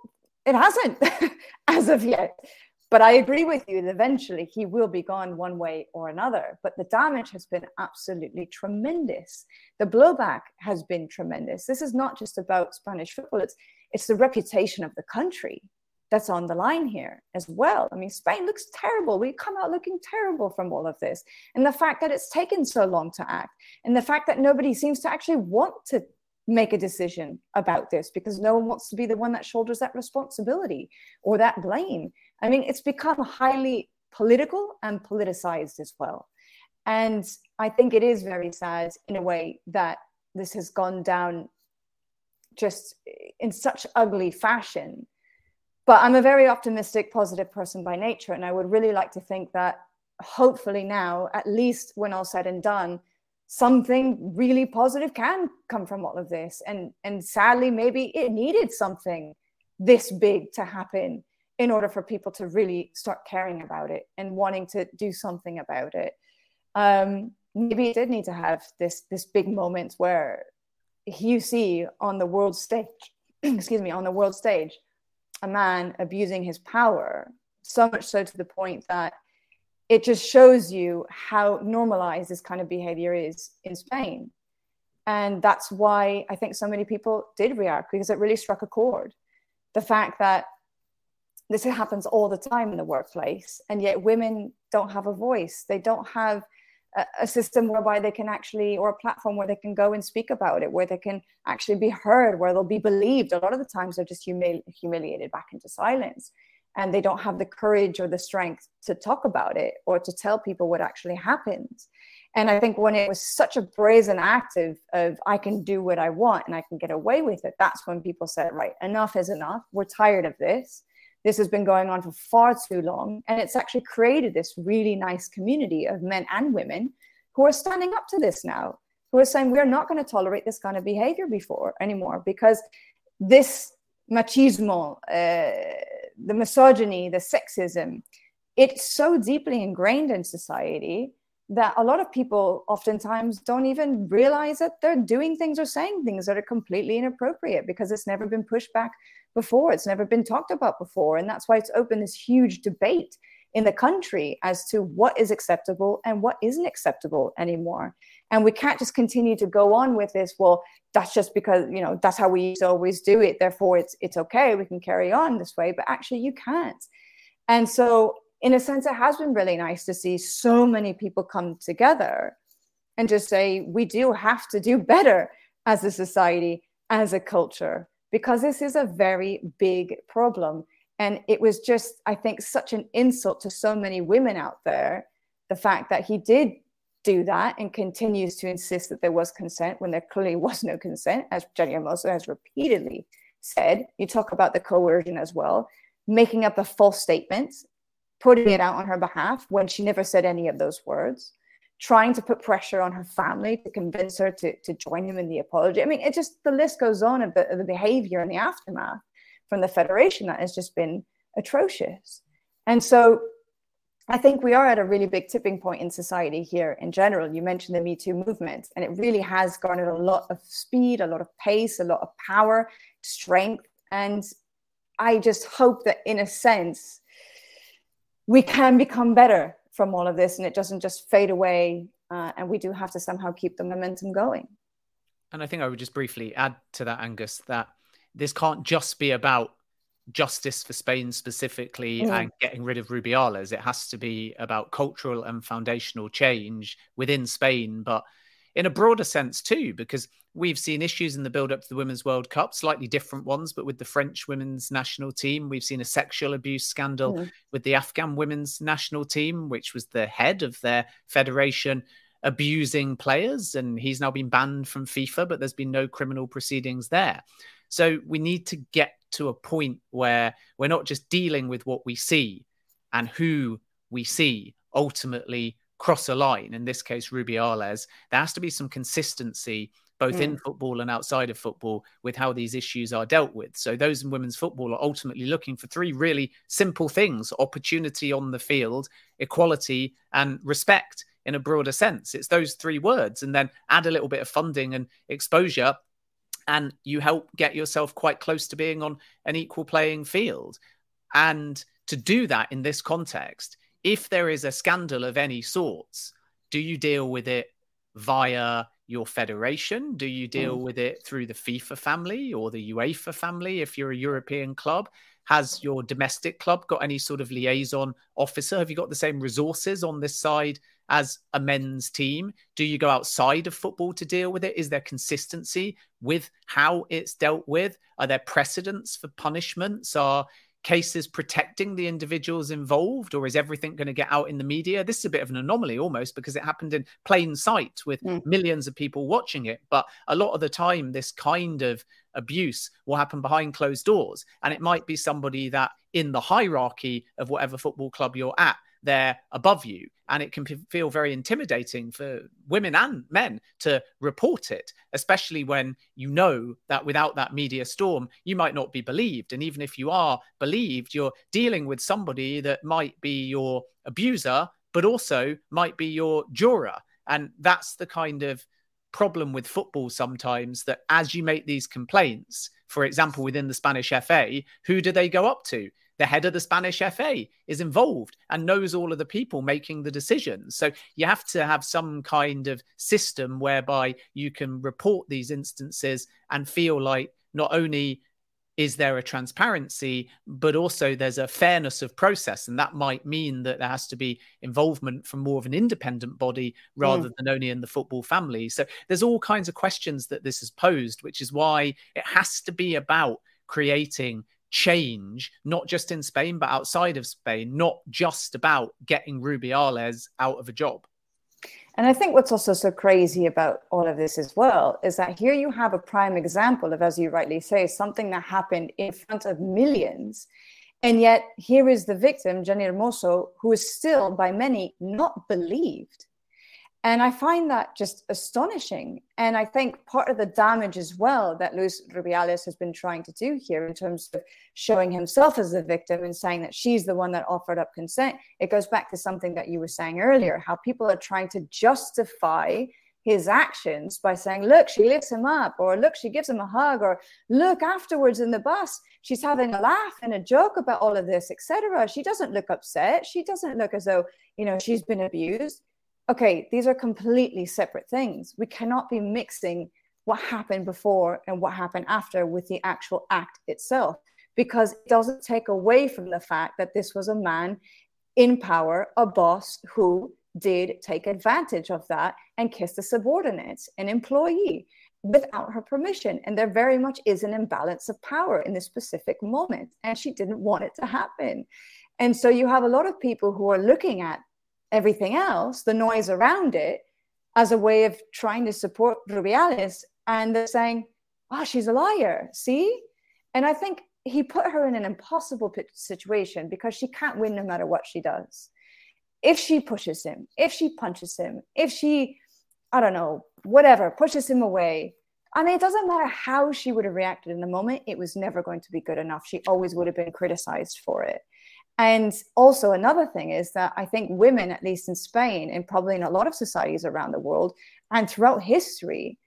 it hasn't (laughs) as of yet. But I agree with you that eventually he will be gone one way or another. But the damage has been absolutely tremendous. The blowback has been tremendous. This is not just about Spanish football, it's, it's the reputation of the country that's on the line here as well. I mean, Spain looks terrible. We come out looking terrible from all of this. And the fact that it's taken so long to act, and the fact that nobody seems to actually want to make a decision about this because no one wants to be the one that shoulders that responsibility or that blame. I mean, it's become highly political and politicized as well. And I think it is very sad in a way that this has gone down just in such ugly fashion but I'm a very optimistic, positive person by nature. And I would really like to think that hopefully now, at least when all said and done, something really positive can come from all of this. And, and sadly, maybe it needed something this big to happen in order for people to really start caring about it and wanting to do something about it. Um, maybe it did need to have this this big moment where you see on the world stage, (clears throat) excuse me, on the world stage, a man abusing his power, so much so to the point that it just shows you how normalized this kind of behavior is in Spain. And that's why I think so many people did react because it really struck a chord. The fact that this happens all the time in the workplace, and yet women don't have a voice. They don't have a, system whereby they can actually, or a platform where they can go and speak about it, where they can actually be heard, where they'll be believed. A lot of the times they're just humili- humiliated back into silence and they don't have the courage or the strength to talk about it or to tell people what actually happened. And i think when it was such a brazen act of, of i can do what i want and i can get away with it that's when people said right enough is enough. We're tired of this. This has been going on for far too long. And it's actually created this really nice community of men and women who are standing up to this now who are saying we're not going to tolerate this kind of behavior before anymore because this machismo uh, the misogyny, the sexism, it's so deeply ingrained in society that a lot of people oftentimes don't even realize that they're doing things or saying things that are completely inappropriate because it's never been pushed back before. It's never been talked about before. And that's why it's opened this huge debate in the country as to what is acceptable and what isn't acceptable anymore. And we can't just continue to go on with this. Well, that's just because you know that's how we always do it. Therefore, it's it's okay. We can carry on this way. But actually, you can't. And so, in a sense, it has been really nice to see so many people come together and just say we do have to do better as a society, as a culture, because this is a very big problem. And it was just, I think, such an insult to so many women out there the fact that he did do that and continues to insist that there was consent when there clearly (laughs) was no consent, as Jenni Hermoso has repeatedly said. You talk about the coercion as well, making up a false statement, putting it out on her behalf when she never said any of those words, trying to put pressure on her family to convince her to, to join him in the apology. I mean, it just, the list goes on of the, of the behavior and the aftermath from the Federation that has just been atrocious. And so I think we are at a really big tipping point in society here in general. You mentioned the Me Too movement, and it really has garnered a lot of speed, a lot of pace, a lot of power, strength. And I just hope that, in a sense, we can become better from all of this and it doesn't just fade away. Uh, and we do have to somehow keep the momentum going. And I think I would just briefly add to that, Angus, that this can't just be about justice for Spain specifically mm. and getting rid of Rubiales. It has to be about cultural and foundational change within Spain, but in a broader sense too, because we've seen issues in the build up to the Women's World Cup, slightly different ones, but with the French women's national team, we've seen a sexual abuse scandal mm. with the Afghan women's national team, which was the head of their federation abusing players, and he's now been banned from FIFA, but there's been no criminal proceedings there. So we need to get to a point where we're not just dealing with what we see and who we see ultimately cross a line, in this case, Rubiales. There has to be some consistency both mm. in football and outside of football with how these issues are dealt with. So those in women's football are ultimately looking for three really simple things opportunity on the field, equality, and respect in a broader sense. It's those three words. And then add a little bit of funding and exposure and you help get yourself quite close to being on an equal playing field. And to do that in this context, if there is a scandal of any sorts, do you deal with it via your federation? Do you deal mm. with it through the FIFA family or the UEFA family if you're a European club? Has your domestic club got any sort of liaison officer? Have you got the same resources on this side as a men's team? Do you go outside of football to deal with it? Is there consistency with how it's dealt with? Are there precedents for punishments? Are cases protecting the individuals involved, or is everything going to get out in the media? This is a bit of an anomaly almost because it happened in plain sight with mm. millions of people watching it. But a lot of the time, this kind of abuse will happen behind closed doors. And it might be somebody that in the hierarchy of whatever football club you're at they're above you. And it can feel very intimidating for women and men to report it, especially when you know that without that media storm, you might not be believed. And even if you are believed, you're dealing with somebody that might be your abuser, but also might be your juror. And that's the kind of problem with football sometimes that as you make these complaints, for example, within the Spanish FA, who do they go up to? The head of the Spanish FA is involved and knows all of the people making the decisions. So you have to have some kind of system whereby you can report these instances and feel like not only is there a transparency, but also there's a fairness of process. And that might mean that there has to be involvement from more of an independent body rather mm. than only in the football family. So there's all kinds of questions that this has posed, which is why it has to be about creating change, not just in Spain, but outside of Spain, not just about getting Rubiales out of a job. And I think what's also so crazy about all of this as well is that here you have a prime example of, as you rightly say, something that happened in front of millions. And yet here is the victim, Jenni Hermoso, who is still by many not believed. And I find that just astonishing. And I think part of the damage as well that Luis Rubiales has been trying to do here in terms of showing himself as the victim and saying that she's the one that offered up consent, it goes back to something that you were saying earlier how people are trying to justify his actions by saying, look, she lifts him up, or look, she gives him a hug, or look, afterwards in the bus, she's having a laugh and a joke about all of this, etc. She doesn't look upset. She doesn't look as though, you know, she's been abused okay, these are completely separate things. We cannot be mixing what happened before and what happened after with the actual act itself because it doesn't take away from the fact that this was a man in power, a boss who did take advantage of that and kissed a subordinate, an employee, without her permission. And there very much is an imbalance of power in this specific moment. And she didn't want it to happen. And so you have a lot of people who are looking at everything else, the noise around it, as a way of trying to support Rubiales. And they're saying, oh, she's a liar. See? And I think he put her in an impossible situation because she can't win no matter what she does. If she pushes him, if she punches him, if she, I don't know, whatever, pushes him away, I mean, it doesn't matter how she would have reacted in the moment, it was never going to be good enough. She always would have been criticized for it. And also, another thing is that I think women, at least in Spain, and probably in a lot of societies around the world and throughout history,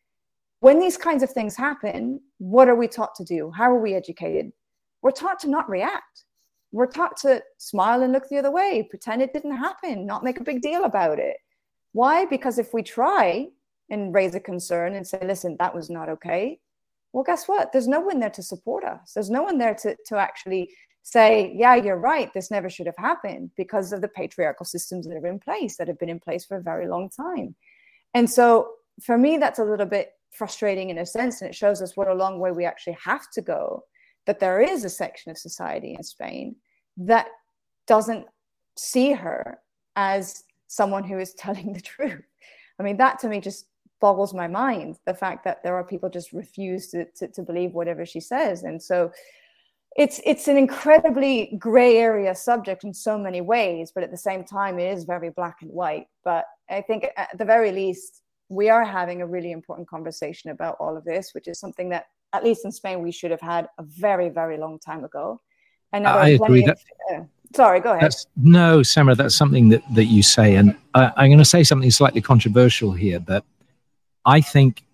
when these kinds of things happen, what are we taught to do? How are we educated? We're taught to not react. We're taught to smile and look the other way, pretend it didn't happen, not make a big deal about it. Why? Because if we try and raise a concern and say, listen, that was not okay, well, guess what? There's no one there to support us. There's no one there to, to actually say, yeah, you're right, this never should have happened because of the patriarchal systems that are in place, that have been in place for a very long time. And so for me, that's a little bit frustrating in a sense, and it shows us what a long way we actually have to go. That there is a section of society in Spain that doesn't see her as someone who is (laughs) telling the truth. I mean, that to me just boggles my mind the fact that there are people just refuse to, to, to believe whatever she says. And so it's it's an incredibly gray area subject in so many ways but at the same time it is very black and white. But i think at the very least we are having a really important conversation about all of this which is something that at least in spain we should have had a very very long time ago. And i agree that, uh, sorry go ahead. no Semra, that's something that, that you say and I, i'm going to say something slightly controversial here but i think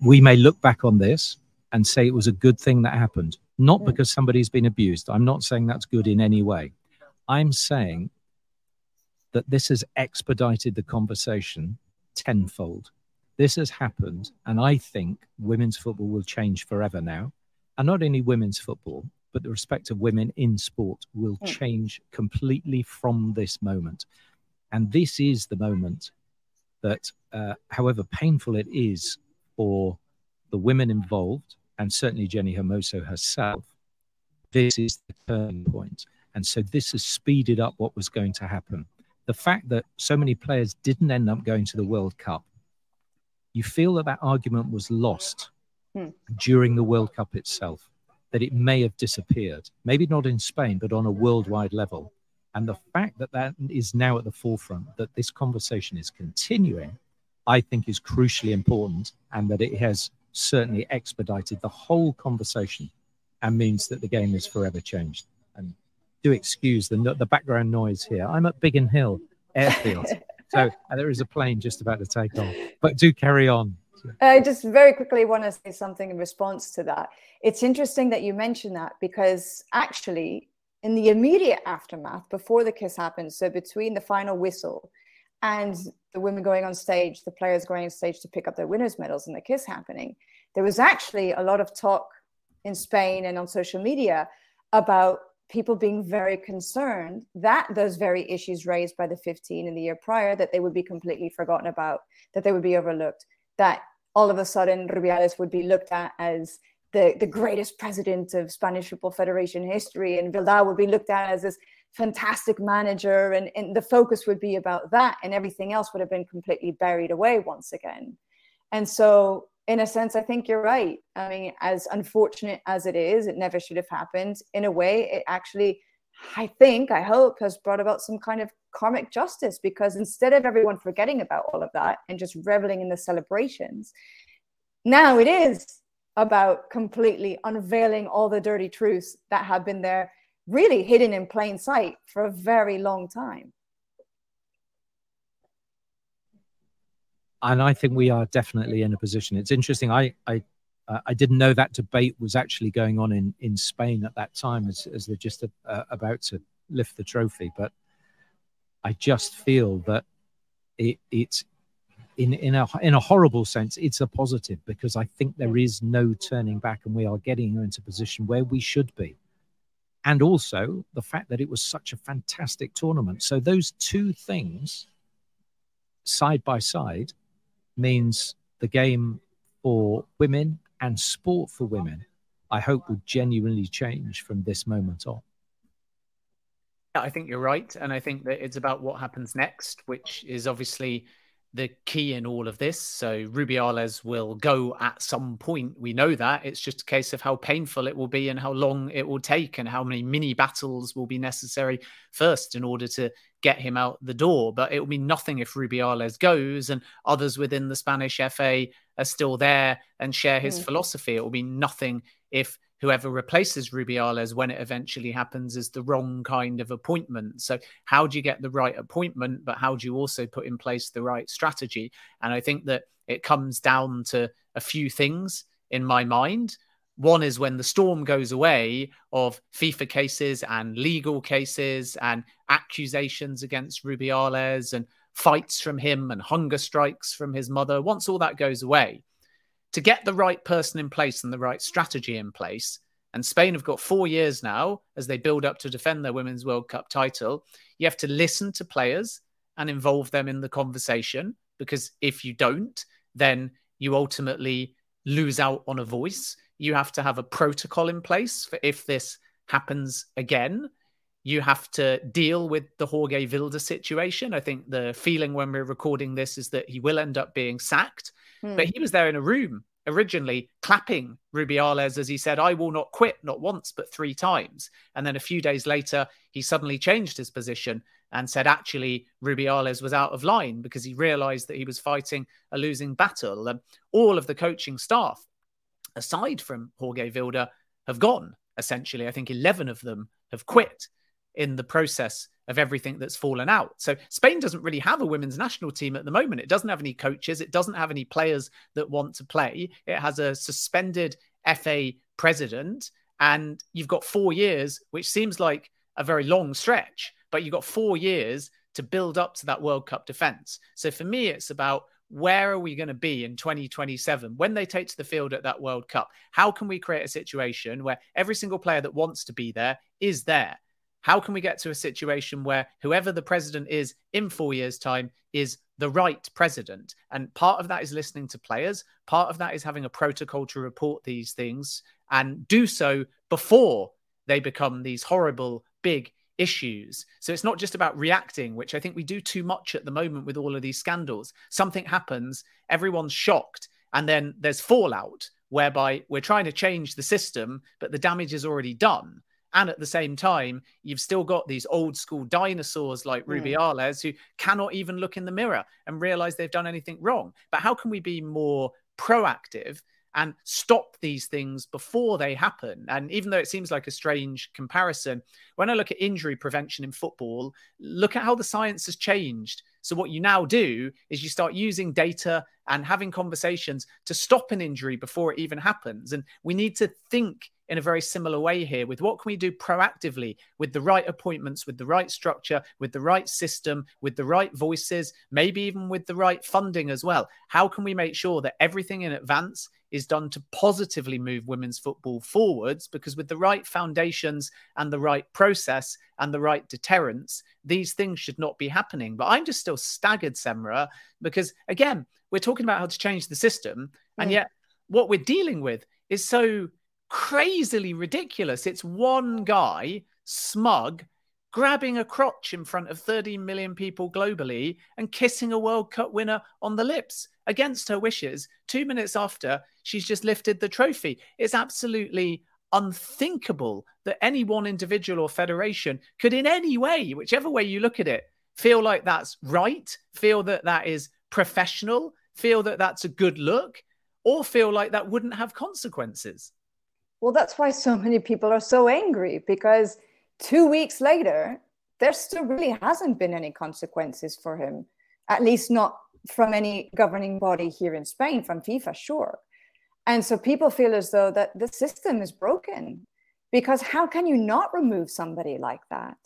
we may look back on this and say it was a good thing that happened not because somebody's been abused. I'm not saying that's good in any way. I'm saying that this has expedited the conversation tenfold. This has happened, and I think women's football will change forever now. And not only women's football, but the respect of women in sport will change completely from this moment. And this is the moment that, uh, however painful it is for the women involved, and certainly Jenni Hermoso herself, this is the turning point. And so this has speeded up what was going to happen. The fact that so many players didn't end up going to the World Cup, you feel that that argument was lost hmm. during the World Cup itself, that it may have disappeared, maybe not in Spain, but on a worldwide level. And the fact that that is now at the forefront, that this conversation is continuing, I think is crucially important and that it has certainly expedited the whole conversation and means that the game is forever changed. And do excuse the the background noise here. I'm at Biggin Hill Airfield, (laughs) so uh, there is a plane just about to take off. But do carry on. I just very quickly want to say something in response to that. It's interesting that you mention that because actually, in the immediate aftermath, before the kiss happened, so between the final whistle and the women going on stage, the players going on stage to pick up their winners' medals and the kiss happening, there was actually a lot of talk in Spain and on social media about people being very concerned that those very issues raised by the 15 in the year prior that they would be completely forgotten about that they would be overlooked that all of a sudden rubiales would be looked at as the, the greatest president of spanish football federation history and Vilda would be looked at as this fantastic manager and, and the focus would be about that and everything else would have been completely buried away once again and so in a sense, I think you're right. I mean, as unfortunate as it is, it never should have happened. In a way, it actually, I think, I hope, has brought about some kind of karmic justice because instead of everyone forgetting about all of that and just reveling in the celebrations, now it is about completely unveiling all the dirty truths that have been there, really hidden in plain sight for a very long time. and I think we are definitely in a position. It's interesting. I I uh, I didn't know that debate was actually going on in in Spain at that time, as as they're just uh, about to lift the trophy. But I just feel that it it's in in a in a horrible sense, it's a positive because I think there is no turning back, and we are getting into a position where we should be. And also the fact that it was such a fantastic tournament. So those two things side by side means the game for women and sport for women, I hope will genuinely change from this moment on. I think you're right. And I think that it's about what happens next, which is obviously the key in all of this. So Rubiales will go at some point. We know that. It's just a case of how painful it will be and how long it will take and how many mini battles will be necessary first in order to get him out the door. But it will be nothing if Rubiales goes and others within the Spanish FA are still there and share his mm. philosophy. It will be nothing if whoever replaces Rubiales when it eventually happens is the wrong kind of appointment. So, how do you get the right appointment, but how do you also put in place the right strategy? And I think that it comes down to a few things in my mind. One is when the storm goes away of FIFA cases and legal cases and accusations against Rubiales and fights from him and hunger strikes from his mother. Once all that goes away, to get the right person in place and the right strategy in place. And Spain have got four years now as they build up to defend their Women's World Cup title. You have to listen to players and involve them in the conversation because if you don't, then you ultimately lose out on a voice. You have to have a protocol in place for if this happens again. You have to deal with the Jorge Vilda situation. I think the feeling when we're recording this is that he will end up being sacked But he was there in a room originally clapping Rubiales as he said, I will not quit, not once, but three times. And then a few days later, he suddenly changed his position and said, actually, Rubiales was out of line because he realized that he was fighting a losing battle. And all of the coaching staff, aside from Jorge Vilda, have gone essentially. I think 11 of them have quit in the process of everything that's fallen out. So Spain doesn't really have a women's national team at the moment. It doesn't have any coaches. It doesn't have any players that want to play. It has a suspended FA president. And you've got four years, which seems like a very long stretch, but you've got four years to build up to that World Cup defense. So for me, it's about where are we going to be in 2027 when they take to the field at that World Cup? How can we create a situation where every single player that wants to be there is there? How can we get to a situation where whoever the president is in four years' time is the right president? And part of that is listening to players, part of that is having a protocol to report these things and do so before they become these horrible, big issues. So it's not just about reacting, which I think we do too much at the moment with all of these scandals. Something happens, everyone's shocked, and then there's fallout whereby we're trying to change the system, but the damage is already done. And at the same time, you've still got these old school dinosaurs like mm. Rubiales who cannot even look in the mirror and realize they've done anything wrong. But how can we be more proactive and stop these things before they happen. And even though it seems like a strange comparison, when I look at injury prevention in football, look at how the science has changed So, what you now do is you start using data and having conversations to stop an injury before it even happens. And we need to think in a very similar way here with what can we do proactively with the right appointments, with the right structure, with the right system, with the right voices, maybe even with the right funding as well. How can we make sure that everything in advance is done to positively move women's football forwards? Because with the right foundations and the right process and the right deterrence, these things should not be happening. But I'm just still staggered, Semra, because again, we're talking about how to change the system, and yet what we're dealing with is so crazily ridiculous. It's one guy, smug, grabbing a crotch in front of 13 million people globally and kissing a World Cup winner on the lips against her wishes. Two minutes after, she's just lifted the trophy. It's absolutely unthinkable that any one individual or federation could, in any way, whichever way you look at it, feel like that's right, feel that that is professional, feel that that's a good look, or feel like that wouldn't have consequences. Well, that's why so many people are so angry because two weeks later, there still really hasn't been any consequences for him, at least not from any governing body here in Spain, from FIFA, sure. And so people feel as though that the system is broken because how can you not remove somebody like that?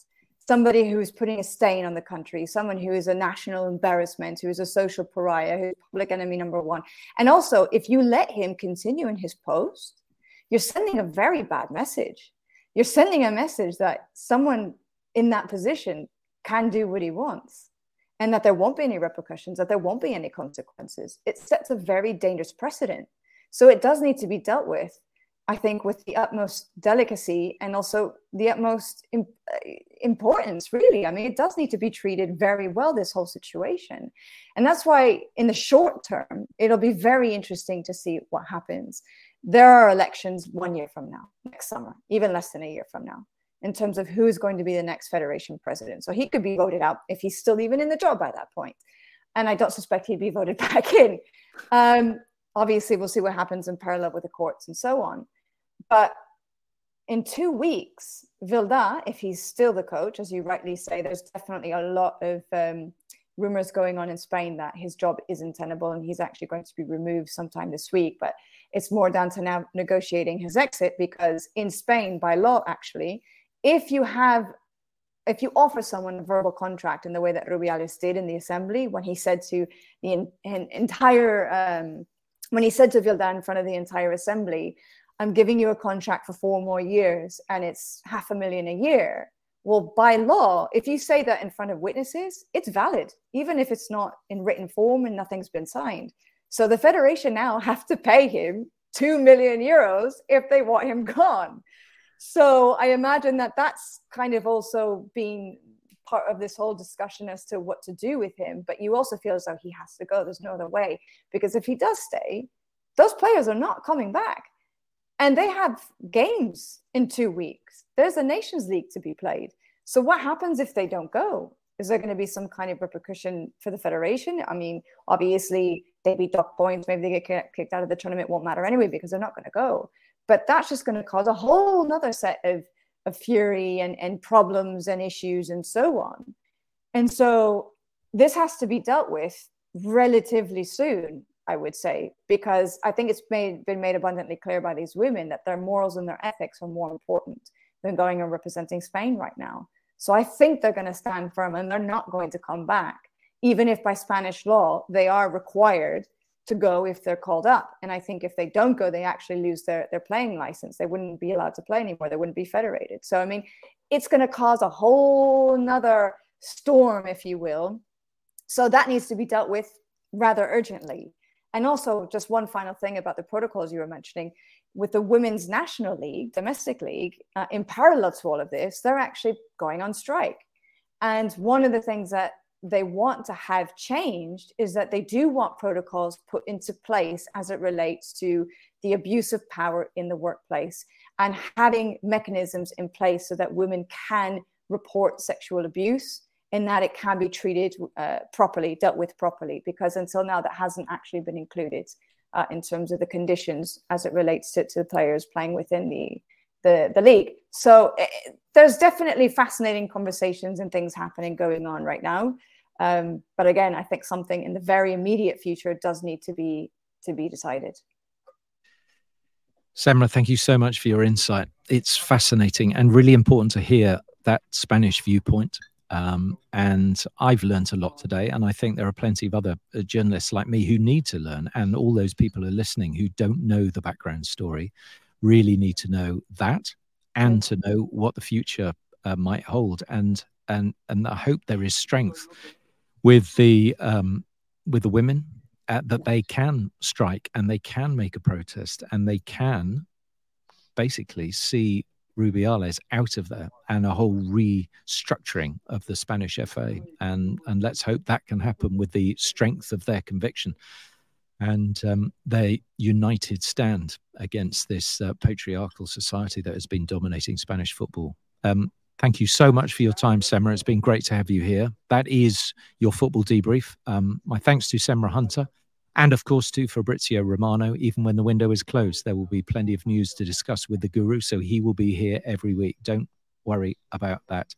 Somebody who is putting a stain on the country, someone who is a national embarrassment, who is a social pariah, who's public enemy number one. And also, if you let him continue in his post, you're sending a very bad message. You're sending a message that someone in that position can do what he wants and that there won't be any repercussions, that there won't be any consequences. It sets a very dangerous precedent. So it does need to be dealt with, I think, with the utmost delicacy and also the utmost uh, importance, really. I mean, it does need to be treated very well, this whole situation. And that's why, in the short term, it'll be very interesting to see what happens there are elections one year from now, next summer, even less than a year from now, in terms of who is going to be the next federation president. So he could be voted out if he's still even in the job by that point. And I don't suspect he'd be (laughs) voted back in. Um, obviously, we'll see what happens in parallel with the courts and so on. But in two weeks, Vilda, if he's still the coach, as you rightly say, there's definitely a lot of um, rumors going on in Spain that his job isn't tenable and he's actually going to be removed sometime this week. But it's more down to now negotiating his exit because in Spain, by law, actually, if you have if you offer someone a verbal contract in the way that Rubiales did in the assembly when he said to the in, in, entire um, when he said to Vilda in front of the entire assembly, I'm giving you a contract for four more years and it's half a million a year. Well, by law, if you say that in front of witnesses, it's valid, even if it's not in written form and nothing's been signed. So the federation now (laughs) have to pay him 2 million euros if they want him gone. So I imagine that that's kind of also been part of this whole discussion as to what to do with him. But you also feel as though he has to go. There's no other way. Because if he does stay, those players are not coming back. And they have games in two weeks. There's a Nations League to be played. So what happens if they don't go? Is there going to be some kind of repercussion for the federation? I mean, obviously, they be dock points, maybe they get kicked out of the tournament, won't matter anyway because they're not going to go. But that's just going to cause a whole nother set of, of fury and, and problems and issues and so on. And so this has to be dealt with relatively soon, I would say, because I think it's made, been made abundantly clear by these women that their morals and their ethics are more important than going and representing Spain right now. So I think they're going to stand firm and they're not going to come back even if by Spanish law they are required to go if they're called up. And I think if they don't go, they actually lose their, their playing license. They wouldn't be allowed to play anymore. They wouldn't be federated. So, I mean, it's going to cause a whole nother storm, if you will. So that needs to be dealt with rather urgently. And also, just one final thing about the protocols you were mentioning with the Women's National League, domestic league, uh, in parallel to all of this, they're actually going on strike. And one of the things that they want to have changed is that they do want protocols put into place as it relates to the abuse of power in the workplace and having mechanisms in place so that women can report sexual abuse and that it can be treated uh, properly, dealt with properly, because until now that hasn't actually been included uh, in terms of the conditions as it relates to, to the players playing within the, the, the league. So it, eh, there's definitely fascinating conversations and things happening going on right now. Um, but again, I think something in the very immediate future does need to be to be decided. Semra, thank you so much for your insight. It's fascinating and really important to hear that Spanish viewpoint. Um, and I've learned a lot today, and I think there are plenty of other uh, journalists like me who need to learn, and all those people are listening who don't know the background story really need to know that and to know what the future uh, might hold. And and and I hope there is strength with the um, with the women uh, that they can strike and they can make a protest and they can basically see Rubiales out of there and a whole restructuring of the Spanish FA. And, and let's hope that can happen with the strength of their conviction and um, their united stand against this uh, patriarchal society that has been dominating Spanish football. Um, thank you so much for your time, Semra. It's been great to have you here. That is your football debrief. Um, my thanks to Semra Hunter and of course to Fabrizio Romano. Even when the window is closed, there will be plenty of news to discuss with the guru, so he will be here every week. Don't worry about that,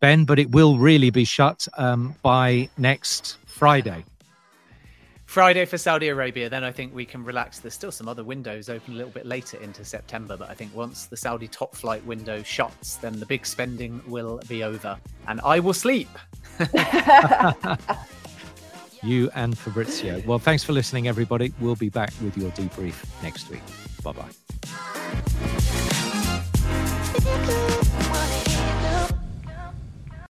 Ben. But it will really be shut um, by next Friday. Friday for Saudi Arabia, then I think we can relax. There's still some other windows open a little bit later into September, but I think once the Saudi top flight window shuts, then the big spending will be over and I will sleep. (laughs) (laughs) you and Fabrizio. Well, thanks for listening, everybody. We'll be back with your debrief next week. Bye bye.